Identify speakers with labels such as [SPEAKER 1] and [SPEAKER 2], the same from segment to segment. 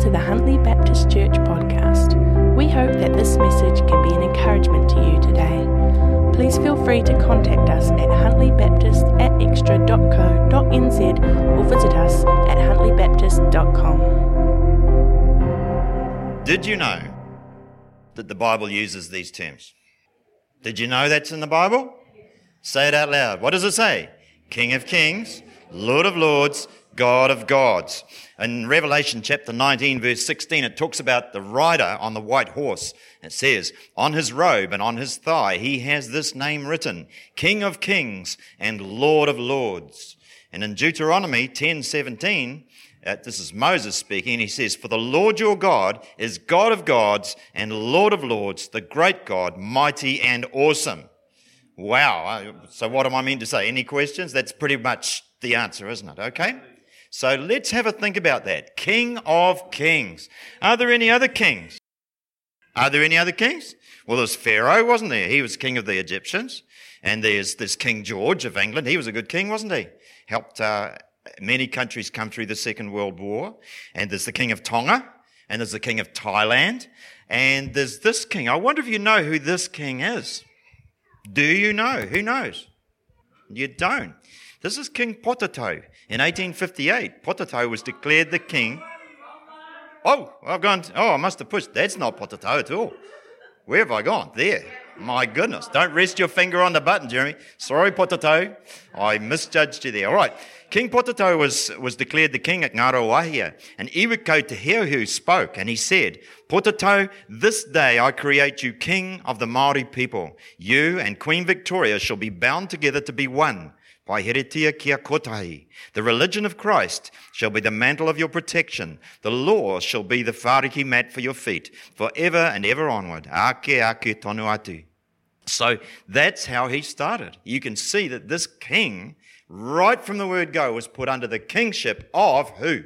[SPEAKER 1] to the Huntly Baptist Church podcast. We hope that this message can be an encouragement to you today. Please feel free to contact us at huntley.baptist at extra.co.nz or visit us at huntley.baptist.com.
[SPEAKER 2] Did you know that the Bible uses these terms? Did you know that's in the Bible? Say it out loud. What does it say? King of kings, Lord of lords, God of gods. In Revelation chapter 19, verse 16, it talks about the rider on the white horse. It says, on his robe and on his thigh, he has this name written, King of kings and Lord of lords. And in Deuteronomy 10, 17, uh, this is Moses speaking, and he says, For the Lord your God is God of gods and Lord of lords, the great God, mighty and awesome. Wow. Uh, so what am I mean to say? Any questions? That's pretty much the answer, isn't it? Okay. So let's have a think about that. King of kings. Are there any other kings? Are there any other kings? Well, there's Pharaoh, wasn't there? He was king of the Egyptians. And there's this King George of England. He was a good king, wasn't he? Helped uh, many countries come through the Second World War. And there's the King of Tonga. And there's the King of Thailand. And there's this king. I wonder if you know who this king is. Do you know? Who knows? You don't. This is King Potatau. In 1858, Potatau was declared the king. Oh, I've gone. Oh, I must have pushed. That's not Potatau at all. Where have I gone? There. My goodness. Don't rest your finger on the button, Jeremy. Sorry, Potatau. I misjudged you there. All right. King Potatau was, was declared the king at Ngaruawahia, and Iwikau Te Heuheu spoke, and he said, Potatau, this day I create you king of the Maori people. You and Queen Victoria shall be bound together to be one. Waiheretia kia kotahi. The religion of Christ shall be the mantle of your protection. The law shall be the whariki mat for your feet, forever and ever onward. Ake ake tonu atu. So that's how he started. You can see that this king, right from the word go, was put under the kingship of who?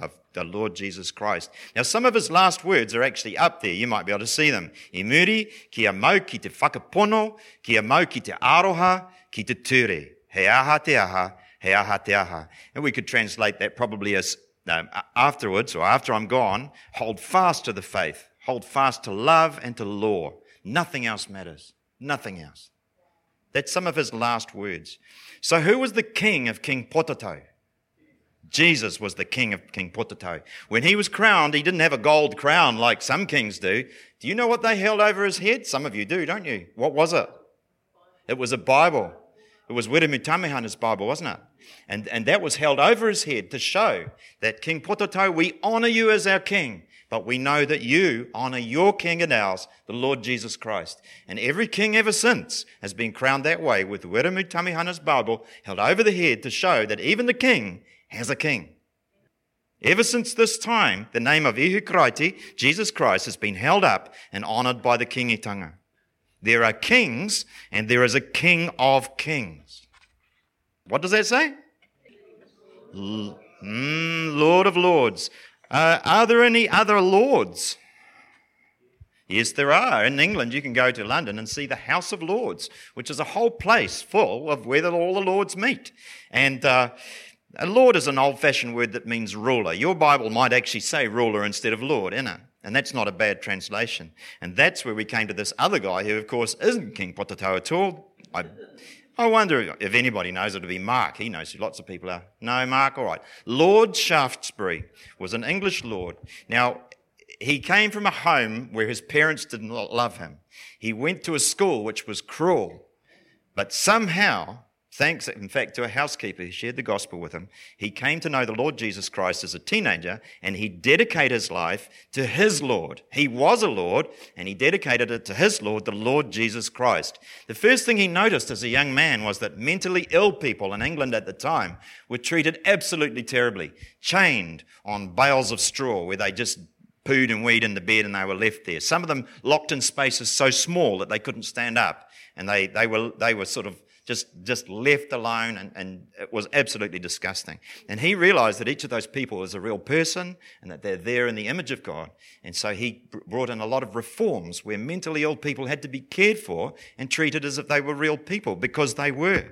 [SPEAKER 2] Of the Lord Jesus Christ. Now, some of his last words are actually up there. You might be able to see them. I muri, kia mau ki te whakapono, kia mau ki te aroha, ki te ture. He aha te aha, he aha te aha. And we could translate that probably as um, afterwards or after I'm gone, hold fast to the faith, hold fast to love and to law. Nothing else matters. Nothing else. That's some of his last words. So who was the king of King Potatau? Jesus was the king of King Potatau. When he was crowned, he didn't have a gold crown like some kings do. Do you know what they held over his head? Some of you do, don't you? What was it? It was a Bible. It was Wiremu Tamihana's Bible, wasn't it? And, and that was held over his head to show that King Potatau, we honor you as our king, but we know that you honor your king and ours, the Lord Jesus Christ. And every king ever since has been crowned that way with Wiremu Tamihana's Bible held over the head to show that even the king has a king. Ever since this time, the name of Ihu Karaiti, Jesus Christ, has been held up and honored by the King kingitanga. There are kings, and there is a king of kings. What does that say? Mm, Lord of lords. Uh, are there any other lords? Yes, there are. In England, you can go to London and see the House of Lords, which is a whole place full of where all the lords meet. And uh, a lord is an old fashioned word that means ruler. Your Bible might actually say ruler instead of lord, isn't it? And that's not a bad translation. And that's where we came to this other guy who, of course, isn't King Potatau at all. I, I wonder if anybody knows it'll be Mark. He knows who lots of people are. No, Mark, all right. Lord Shaftesbury was an English lord. Now, he came from a home where his parents did not love him. He went to a school which was cruel. But somehow, thanks, in fact, to a housekeeper who shared the gospel with him, he came to know the Lord Jesus Christ as a teenager and he dedicated his life to his Lord. He was a Lord and he dedicated it to his Lord, the Lord Jesus Christ. The first thing he noticed as a young man was that mentally ill people in England at the time were treated absolutely terribly, chained on bales of straw where they just pooed and weed in the bed and they were left there. Some of them locked in spaces so small that they couldn't stand up and they, they, were, they were sort of just, just left alone and, and it was absolutely disgusting. And he realized that each of those people was a real person and that they're there in the image of God. And so he brought in a lot of reforms where mentally ill people had to be cared for and treated as if they were real people because they were.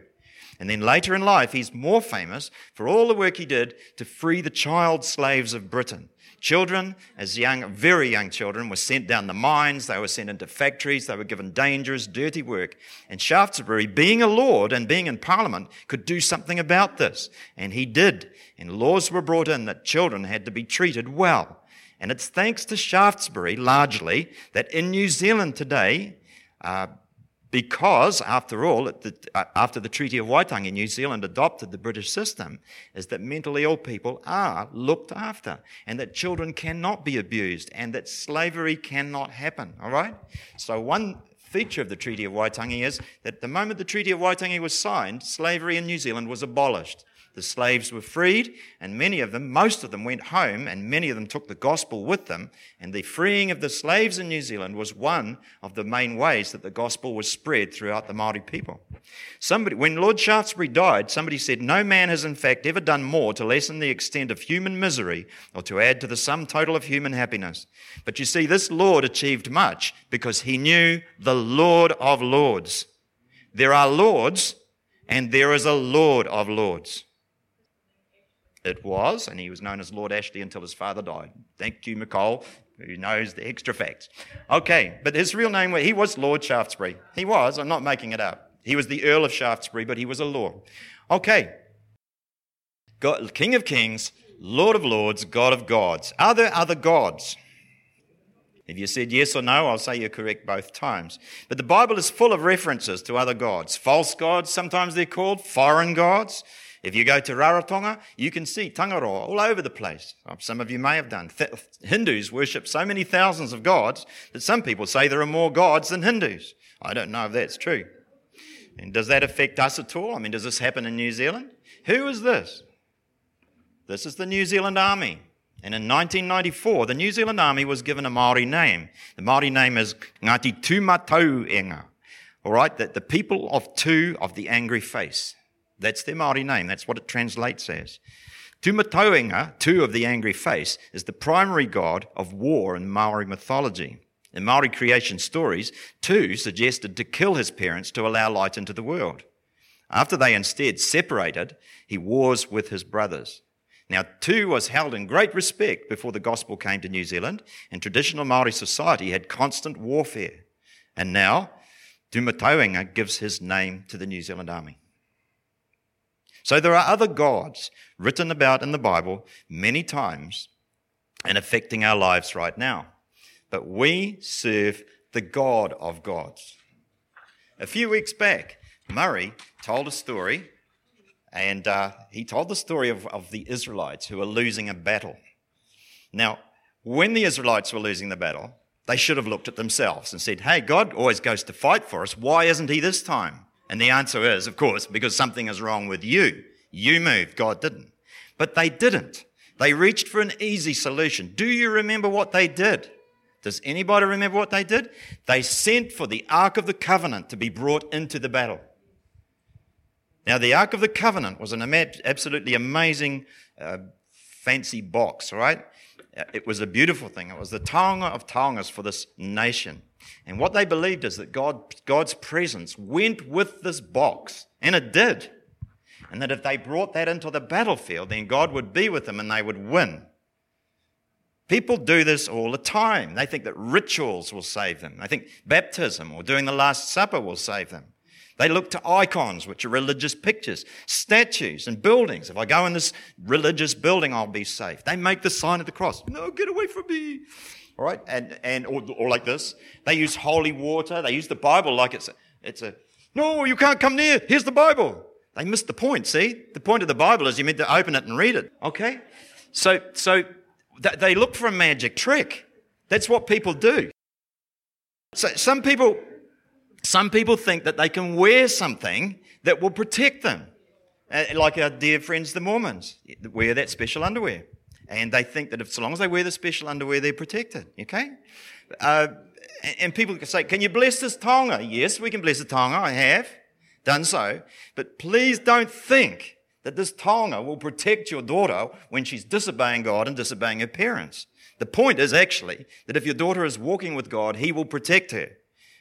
[SPEAKER 2] And then later in life, he's more famous for all the work he did to free the child slaves of Britain. Children, as young, very young children, were sent down the mines, they were sent into factories, they were given dangerous, dirty work. And Shaftesbury, being a lord and being in parliament, could do something about this. And he did. And laws were brought in that children had to be treated well. And it's thanks to Shaftesbury, largely, that in New Zealand today, uh, because, after all, uh, after the Treaty of Waitangi, New Zealand adopted the British system, is that mentally ill people are looked after, and that children cannot be abused, and that slavery cannot happen. All right? So, one feature of the Treaty of Waitangi is that the moment the Treaty of Waitangi was signed, slavery in New Zealand was abolished. The slaves were freed, and many of them, most of them, went home, and many of them took the gospel with them. And the freeing of the slaves in New Zealand was one of the main ways that the gospel was spread throughout the Maori people. Somebody, when Lord Shaftesbury died, somebody said, No man has in fact ever done more to lessen the extent of human misery or to add to the sum total of human happiness. But you see, this Lord achieved much because he knew the Lord of Lords. There are lords, and there is a Lord of Lords. It was, and he was known as Lord Ashley until his father died. Thank you, McCall, who knows the extra facts. Okay, but his real name, he was Lord Shaftesbury. He was, I'm not making it up. He was the Earl of Shaftesbury, but he was a lord. Okay, God, King of Kings, Lord of Lords, God of Gods. Are there other gods? If you said yes or no, I'll say you're correct both times. But the Bible is full of references to other gods. False gods, sometimes they're called, foreign gods. If you go to Rarotonga, you can see Tangaroa all over the place. Some of you may have done. Th- Hindus worship so many thousands of gods that some people say there are more gods than Hindus. I don't know if that's true. And does that affect us at all? I mean, does this happen in New Zealand? Who is this? This is the New Zealand Army. And in 1994, the New Zealand Army was given a Maori name. The Maori name is Ngati Tumatauenga. All right, that the people of Tu of the angry face. That's their Maori name. That's what it translates as. Tumatauenga, Tu of the angry face, is the primary god of war in Maori mythology. In Maori creation stories, Tu suggested to kill his parents to allow light into the world. After they instead separated, he wars with his brothers. Now, Tu was held in great respect before the gospel came to New Zealand, and traditional Maori society had constant warfare. And now, Tumatauenga gives his name to the New Zealand Army. So there are other gods written about in the Bible many times and affecting our lives right now. But we serve the God of gods. A few weeks back, Murray told a story, and uh, he told the story of, of the Israelites who were losing a battle. Now, when the Israelites were losing the battle, they should have looked at themselves and said, Hey, God always goes to fight for us. Why isn't he this time? And the answer is, of course, because something is wrong with you. You moved, God didn't. But they didn't. They reached for an easy solution. Do you remember what they did? Does anybody remember what they did? They sent for the Ark of the Covenant to be brought into the battle. Now, the Ark of the Covenant was an absolutely amazing, uh, fancy box, right? It was a beautiful thing. It was the taonga of taongas for this nation. And what they believed is that God, God's presence went with this box, and it did. And that if they brought that into the battlefield, then God would be with them and they would win. People do this all the time. They think that rituals will save them. They think baptism or doing the Last Supper will save them. They look to icons, which are religious pictures, statues, and buildings. If I go in this religious building, I'll be safe. They make the sign of the cross. No, get away from me. All right, and and or, or like this. They use holy water. They use the Bible like it's a, it's a no, you can't come near. Here's the Bible. They missed the point. See, the point of the Bible is you meant to open it and read it. Okay, so so th- they look for a magic trick. That's what people do. So some people some people think that they can wear something that will protect them. Uh, like our dear friends, the Mormons, wear that special underwear. And they think that if, so long as they wear the special underwear, they're protected. Okay? Uh, and people can say, Can you bless this taonga? Yes, we can bless the taonga. I have done so. But please don't think that this taonga will protect your daughter when she's disobeying God and disobeying her parents. The point is actually that if your daughter is walking with God, He will protect her.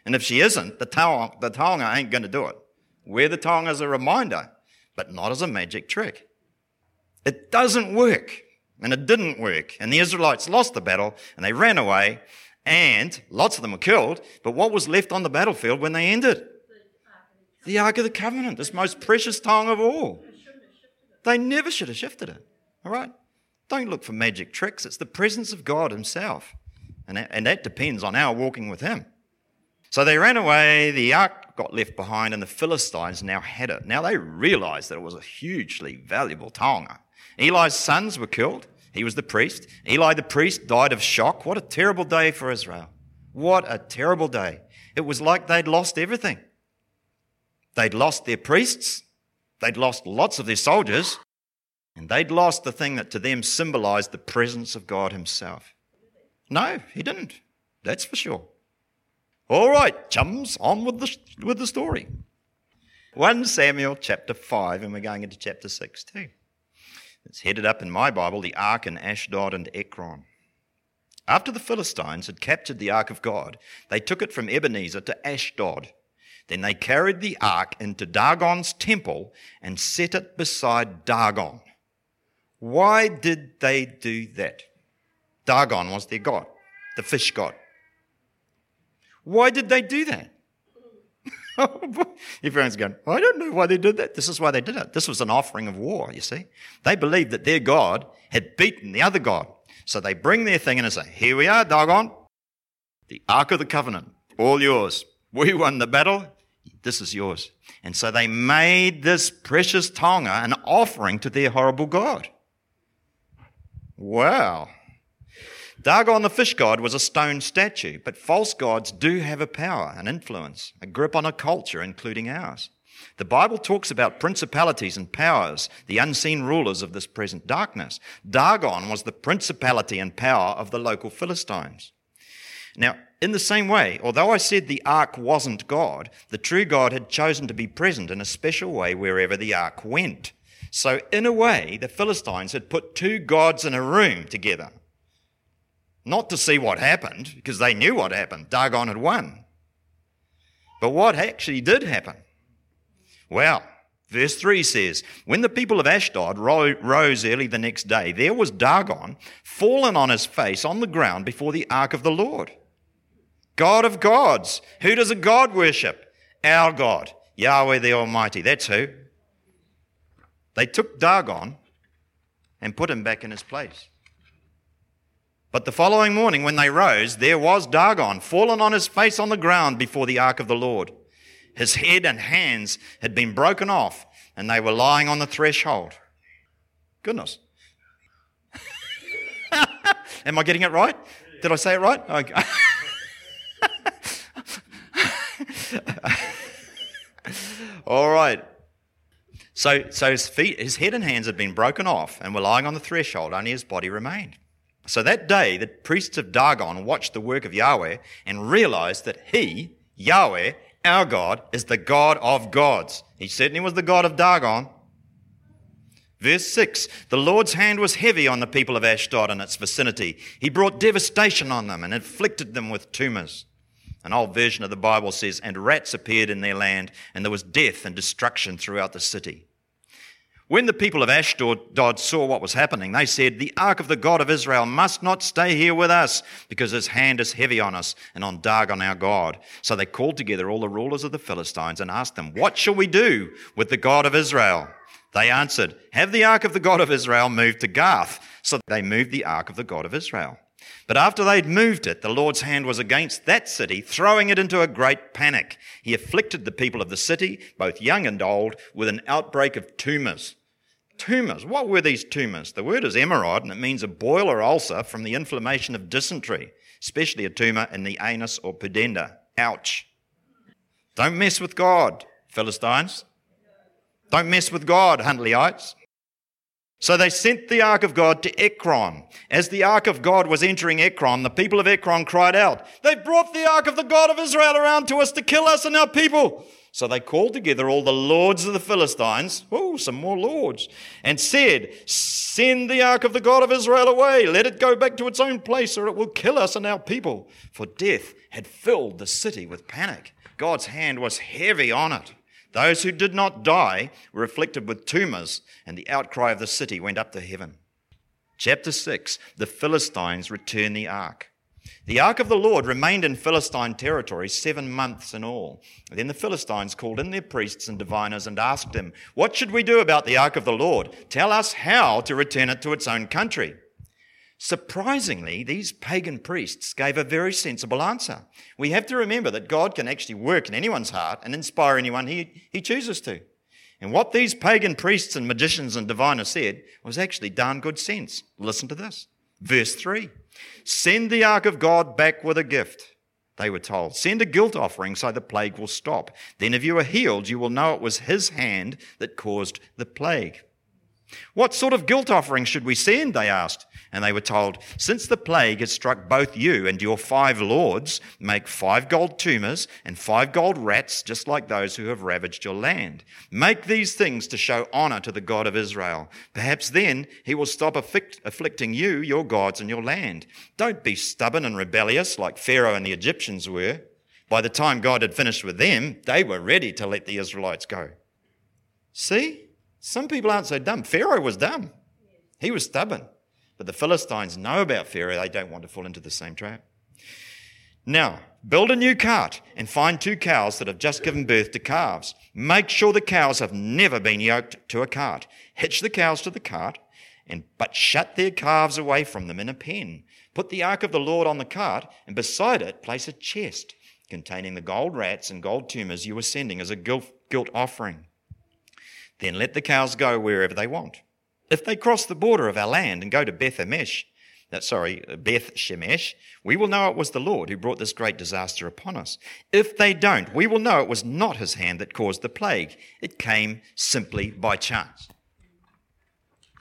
[SPEAKER 2] And if she isn't, the taonga, the taonga ain't going to do it. Wear the taonga as a reminder but not as a magic trick. It doesn't work. And it didn't work. And the Israelites lost the battle and they ran away and lots of them were killed. But what was left on the battlefield when they ended? The Ark of the Covenant, this most precious taonga of all. They never should have shifted it. All right? Don't look for magic tricks. It's the presence of God Himself. And and that depends on our walking with Him. So they ran away, the ark got left behind, and the Philistines now had it. Now they realized that it was a hugely valuable taonga. Eli's sons were killed. He was the priest. Eli the priest died of shock. What a terrible day for Israel. What a terrible day. It was like they'd lost everything. They'd lost their priests. They'd lost lots of their soldiers. And they'd lost the thing that to them symbolized the presence of God Himself. No, He didn't. That's for sure. All right, chums, on with the, with the story. 1 Samuel chapter 5, and we're going into chapter 6 too. It's headed up in my Bible, the Ark in Ashdod and Ekron. After the Philistines had captured the Ark of God, they took it from Ebenezer to Ashdod. Then they carried the Ark into Dagon's temple and set it beside Dagon. Why did they do that? Dagon was their god, the fish god. Why did they do that? Everyone's going, I don't know why they did that. This is why they did it. This was an offering of war, you see. They believed that their God had beaten the other God. So they bring their thing in and say, Here we are, Dagon, the Ark of the Covenant, all yours. We won the battle. This is yours. And so they made this precious taonga an offering to their horrible God. Wow. Dagon the fish god was a stone statue, but false gods do have a power, an influence, a grip on a culture, including ours. The Bible talks about principalities and powers, the unseen rulers of this present darkness. Dagon was the principality and power of the local Philistines. Now, in the same way, although I said the ark wasn't God, the true God had chosen to be present in a special way wherever the ark went. So, in a way, the Philistines had put two gods in a room together not to see what happened, because they knew what happened. Dagon had won. But what actually did happen? Well, verse 3 says, When the people of Ashdod rose early the next day, there was Dagon fallen on his face on the ground before the ark of the Lord. God of gods. Who does a God worship? Our God, Yahweh the Almighty. That's who. They took Dagon and put him back in his place. But the following morning, when they rose, there was Dagon, fallen on his face on the ground before the ark of the Lord. His head and hands had been broken off, and they were lying on the threshold. Goodness. Am I getting it right? Did I say it right? Okay. All right. So, so his feet, his head and hands had been broken off and were lying on the threshold. Only his body remained. So that day, the priests of Dagon watched the work of Yahweh and realized that he, Yahweh, our God, is the God of gods. He certainly was the God of Dagon. Verse 6 The Lord's hand was heavy on the people of Ashdod and its vicinity. He brought devastation on them and afflicted them with tumors. An old version of the Bible says, And rats appeared in their land, and there was death and destruction throughout the city. When the people of Ashdod saw what was happening, they said, The ark of the God of Israel must not stay here with us, because his hand is heavy on us and on Dagon our God. So they called together all the rulers of the Philistines and asked them, What shall we do with the God of Israel? They answered, Have the ark of the God of Israel moved to Gath. So they moved the ark of the God of Israel. But after they'd moved it, the Lord's hand was against that city, throwing it into a great panic. He afflicted the people of the city, both young and old, with an outbreak of tumors. Tumors. What were these tumors? The word is emeroid, and it means a boil or ulcer from the inflammation of dysentery, especially a tumor in the anus or pudenda. Ouch. Don't mess with God, Philistines. Don't mess with God, Huntlyite. So they sent the ark of God to Ekron. As the ark of God was entering Ekron, the people of Ekron cried out, They've brought the ark of the God of Israel around to us to kill us and our people. So they called together all the lords of the Philistines, oh, some more lords, and said, Send the ark of the God of Israel away. Let it go back to its own place, or it will kill us and our people. For death had filled the city with panic. God's hand was heavy on it. Those who did not die were afflicted with tumors, and the outcry of the city went up to heaven. Chapter 6 The Philistines return the ark. The ark of the Lord remained in Philistine territory seven months in all. Then the Philistines called in their priests and diviners and asked them, What should we do about the ark of the Lord? Tell us how to return it to its own country. Surprisingly, these pagan priests gave a very sensible answer. We have to remember that God can actually work in anyone's heart and inspire anyone he, he chooses to. And what these pagan priests and magicians and diviners said was actually darn good sense. Listen to this. Verse 3 Send the ark of God back with a gift. They were told, Send a guilt offering so the plague will stop. Then, if you are healed, you will know it was his hand that caused the plague. What sort of guilt offering should we send? They asked. And they were told, Since the plague has struck both you and your five lords, make five gold tumors and five gold rats, just like those who have ravaged your land. Make these things to show honor to the God of Israel. Perhaps then he will stop afflict- afflicting you, your gods, and your land. Don't be stubborn and rebellious like Pharaoh and the Egyptians were. By the time God had finished with them, they were ready to let the Israelites go. See? Some people aren't so dumb. Pharaoh was dumb. He was stubborn. But the Philistines know about Pharaoh. They don't want to fall into the same trap. Now, build a new cart and find two cows that have just given birth to calves. Make sure the cows have never been yoked to a cart. Hitch the cows to the cart, and but shut their calves away from them in a pen. Put the ark of the Lord on the cart, and beside it place a chest containing the gold rats and gold tumors you were sending as a guilt, offering. Then let the cows go wherever they want. If they cross the border of our land and go to Beth Shemesh, uh, sorry, Beth Shemesh, we will know it was the Lord who brought this great disaster upon us. If they don't, we will know it was not his hand that caused the plague. It came simply by chance.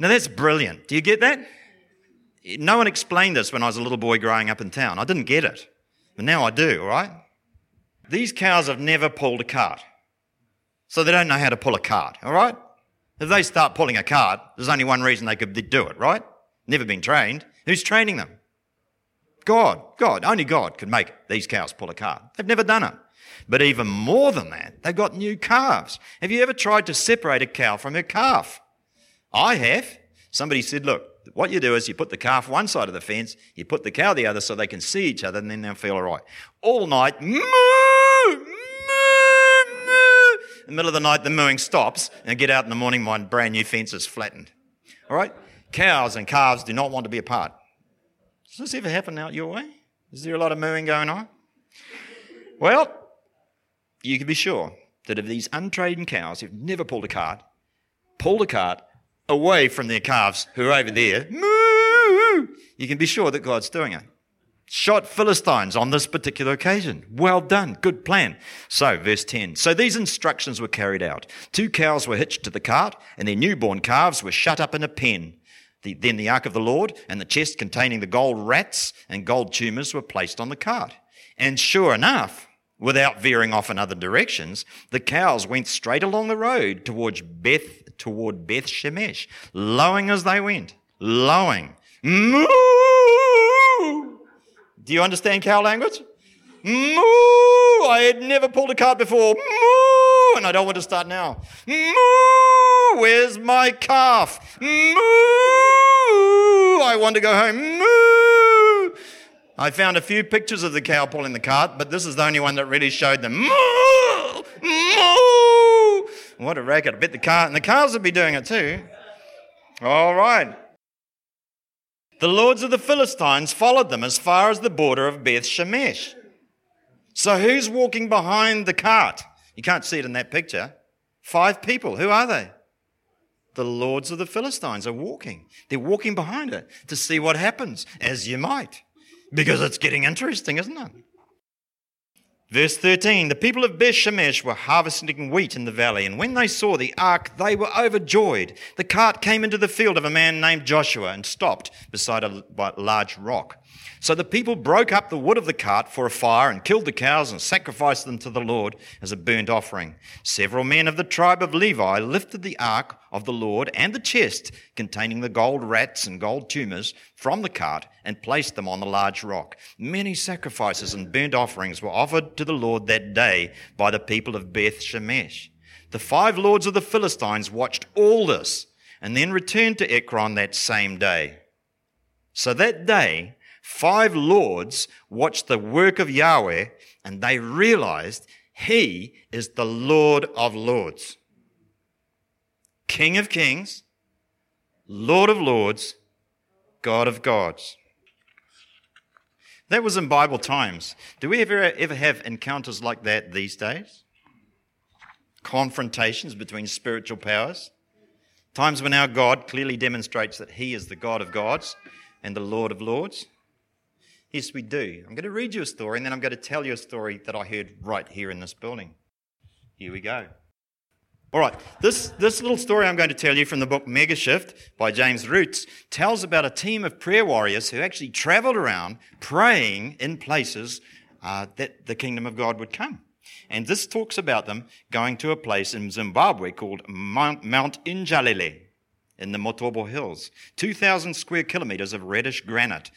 [SPEAKER 2] Now that's brilliant. Do you get that? No one explained this when I was a little boy growing up in town. I didn't get it. But now I do, all right? These cows have never pulled a cart. So they don't know how to pull a cart, all right? If they start pulling a cart, there's only one reason they could do it, right? Never been trained. Who's training them? God. God. Only God could make these cows pull a cart. They've never done it. But even more than that, they've got new calves. Have you ever tried to separate a cow from her calf? I have. Somebody said, look, what you do is you put the calf one side of the fence, you put the cow the other so they can see each other and then they'll feel all right. All night, moo, in the middle of the night, the mooing stops, and I get out in the morning, my brand new fence is flattened. All right? Cows and calves do not want to be apart. Does this ever happen out your way? Is there a lot of mooing going on? Well, you can be sure that if these untrained cows who've never pulled a cart pulled a cart away from their calves who are over there, moo, you can be sure that God's doing it shot Philistines on this particular occasion. Well done. Good plan. So, verse 10. So these instructions were carried out. Two cows were hitched to the cart, and their newborn calves were shut up in a pen. The, then the ark of the Lord and the chest containing the gold rats and gold tumors were placed on the cart. And sure enough, without veering off in other directions, the cows went straight along the road towards Beth, toward Beth Shemesh, lowing as they went, lowing. Moo! Do you understand cow language? Moo! I had never pulled a cart before. Moo! And I don't want to start now. Moo! Where's my calf? Moo! I want to go home. Moo! I found a few pictures of the cow pulling the cart, but this is the only one that really showed them. Moo! Moo! What a racket. I bet the car and the cows would be doing it too. All right. The lords of the Philistines followed them as far as the border of Beth Shemesh. So who's walking behind the cart? You can't see it in that picture. Five people. Who are they? The lords of the Philistines are walking. They're walking behind it to see what happens, as you might, because it's getting interesting, isn't it? Verse 13 The people of Beth Shemesh were harvesting wheat in the valley, and when they saw the ark, they were overjoyed. The cart came into the field of a man named Joshua and stopped beside a large rock. So the people broke up the wood of the cart for a fire and killed the cows and sacrificed them to the Lord as a burnt offering. Several men of the tribe of Levi lifted the ark of the Lord and the chest containing the gold rats and gold tumors from the cart and placed them on the large rock. Many sacrifices and burnt offerings were offered to the Lord that day by the people of Beth Shemesh. The five lords of the Philistines watched all this and then returned to Ekron that same day. So that day, five lords watched the work of Yahweh and they realized he is the Lord of lords, King of kings, Lord of lords, God of gods. That was in Bible times. Do we ever, ever have encounters like that these days? Confrontations between spiritual powers? Times when our God clearly demonstrates that He is the God of gods and the Lord of lords? Yes, we do. I'm going to read you a story and then I'm going to tell you a story that I heard right here in this building. Here we go. All right, this, this little story I'm going to tell you from the book Megashift by James Rutz tells about a team of prayer warriors who actually traveled around praying in places uh, that the kingdom of God would come. And this talks about them going to a place in Zimbabwe called Mount, Mount Injalele in the Matobo Hills, 2,000 square kilometers of reddish granite.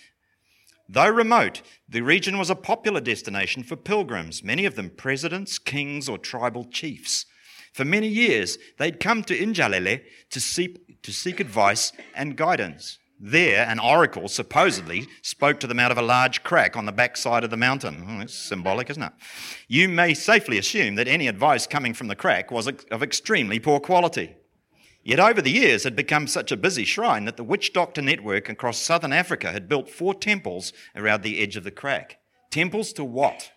[SPEAKER 2] Though remote, the region was a popular destination for pilgrims, many of them presidents, kings, or tribal chiefs. For many years, they'd come to Injalele to seek, to seek advice and guidance. There, an oracle supposedly spoke to them out of a large crack on the backside of the mountain. Oh, it's symbolic, isn't it? You may safely assume that any advice coming from the crack was of extremely poor quality. Yet over the years, had become such a busy shrine that the witch doctor network across southern Africa had built four temples around the edge of the crack. Temples to what?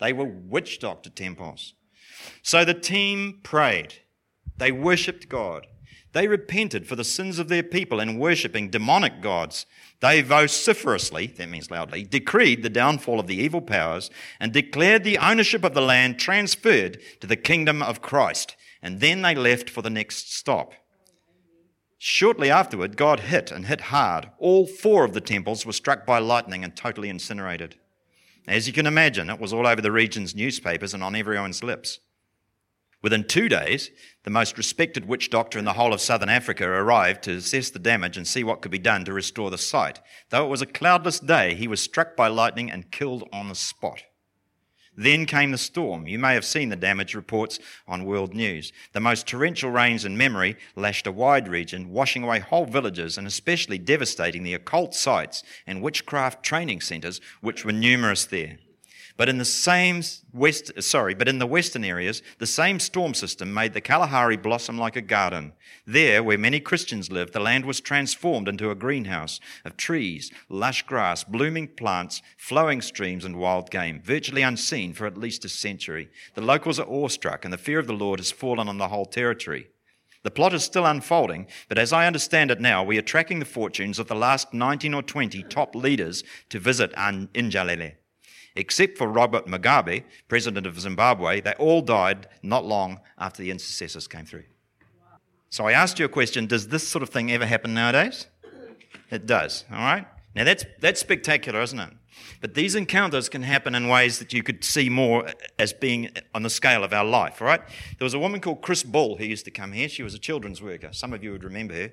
[SPEAKER 2] They were witch doctor temples. So the team prayed. They worshipped God. They repented for the sins of their people in worshipping demonic gods. They vociferously, that means loudly, decreed the downfall of the evil powers and declared the ownership of the land transferred to the kingdom of Christ. And then they left for the next stop. Shortly afterward, God hit and hit hard. All four of the temples were struck by lightning and totally incinerated. As you can imagine, it was all over the region's newspapers and on everyone's lips. Within two days, the most respected witch doctor in the whole of southern Africa arrived to assess the damage and see what could be done to restore the site. Though it was a cloudless day, he was struck by lightning and killed on the spot. Then came the storm. You may have seen the damage reports on world news. The most torrential rains in memory lashed a wide region, washing away whole villages and especially devastating the occult sites and witchcraft training centres, which were numerous there. But in the same west, sorry, but in the western areas, the same storm system made the Kalahari blossom like a garden. There, where many Christians lived, the land was transformed into a greenhouse of trees, lush grass, blooming plants, flowing streams, and wild game, virtually unseen for at least a century. The locals are awestruck, and the fear of the Lord has fallen on the whole territory. The plot is still unfolding, but as I understand it now, we are tracking the fortunes of the last 19 or 20 top leaders to visit Injalele. Except for Robert Mugabe, president of Zimbabwe, they all died not long after the intercessors came through. So I asked you a question Does this sort of thing ever happen nowadays? It does, all right? Now that's, that's spectacular, isn't it? But these encounters can happen in ways that you could see more as being on the scale of our life, all right? There was a woman called Chris Bull who used to come here. She was a children's worker. Some of you would remember her.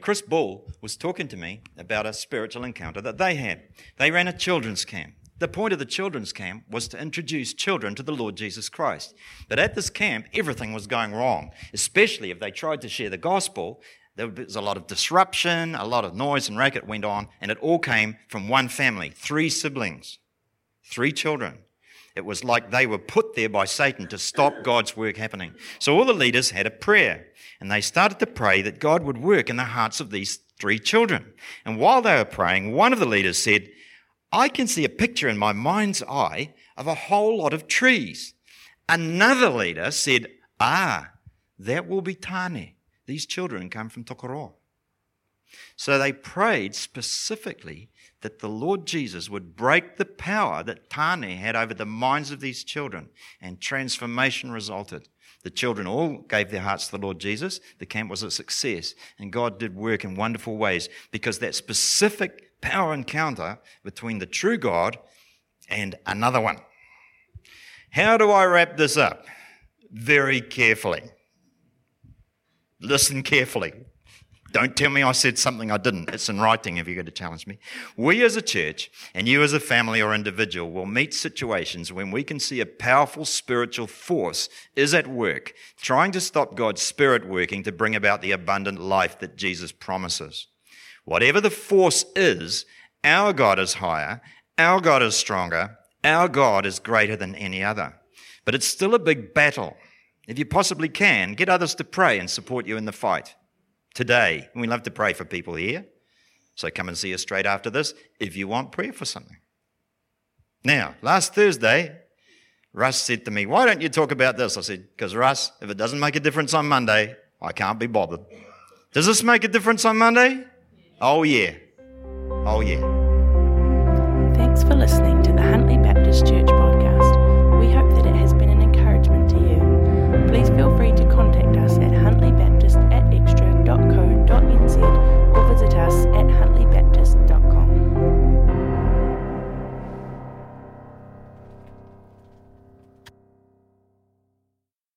[SPEAKER 2] Chris Bull was talking to me about a spiritual encounter that they had. They ran a children's camp. The point of the children's camp was to introduce children to the Lord Jesus Christ. But at this camp, everything was going wrong, especially if they tried to share the gospel. There was a lot of disruption, a lot of noise and racket went on, and it all came from one family three siblings, three children. It was like they were put there by Satan to stop God's work happening. So all the leaders had a prayer, and they started to pray that God would work in the hearts of these three children. And while they were praying, one of the leaders said, I can see a picture in my mind's eye of a whole lot of trees. Another leader said, Ah, that will be Tane. These children come from Tokoroa. So they prayed specifically that the Lord Jesus would break the power that Tane had over the minds of these children, and transformation resulted. The children all gave their hearts to the Lord Jesus. The camp was a success, and God did work in wonderful ways because that specific power encounter between the true God and another one. How do I wrap this up? Very carefully. Listen carefully. Don't tell me I said something I didn't. It's in writing if you're going to challenge me. We as a church and you as a family or individual will meet situations when we can see a powerful spiritual force is at work, trying to stop God's spirit working to bring about the abundant life that Jesus promises. Whatever the force is, our God is higher, our God is stronger, our God is greater than any other. But it's still a big battle. If you possibly can, get others to pray and support you in the fight today. We love to pray for people here. So come and see us straight after this if you want prayer for something. Now, last Thursday, Russ said to me, Why don't you talk about this? I said, Because, Russ, if it doesn't make a difference on Monday, I can't be bothered. Does this make a difference on Monday? Oh, yeah. Oh, yeah.
[SPEAKER 1] Thanks for listening to the Huntly Baptist Church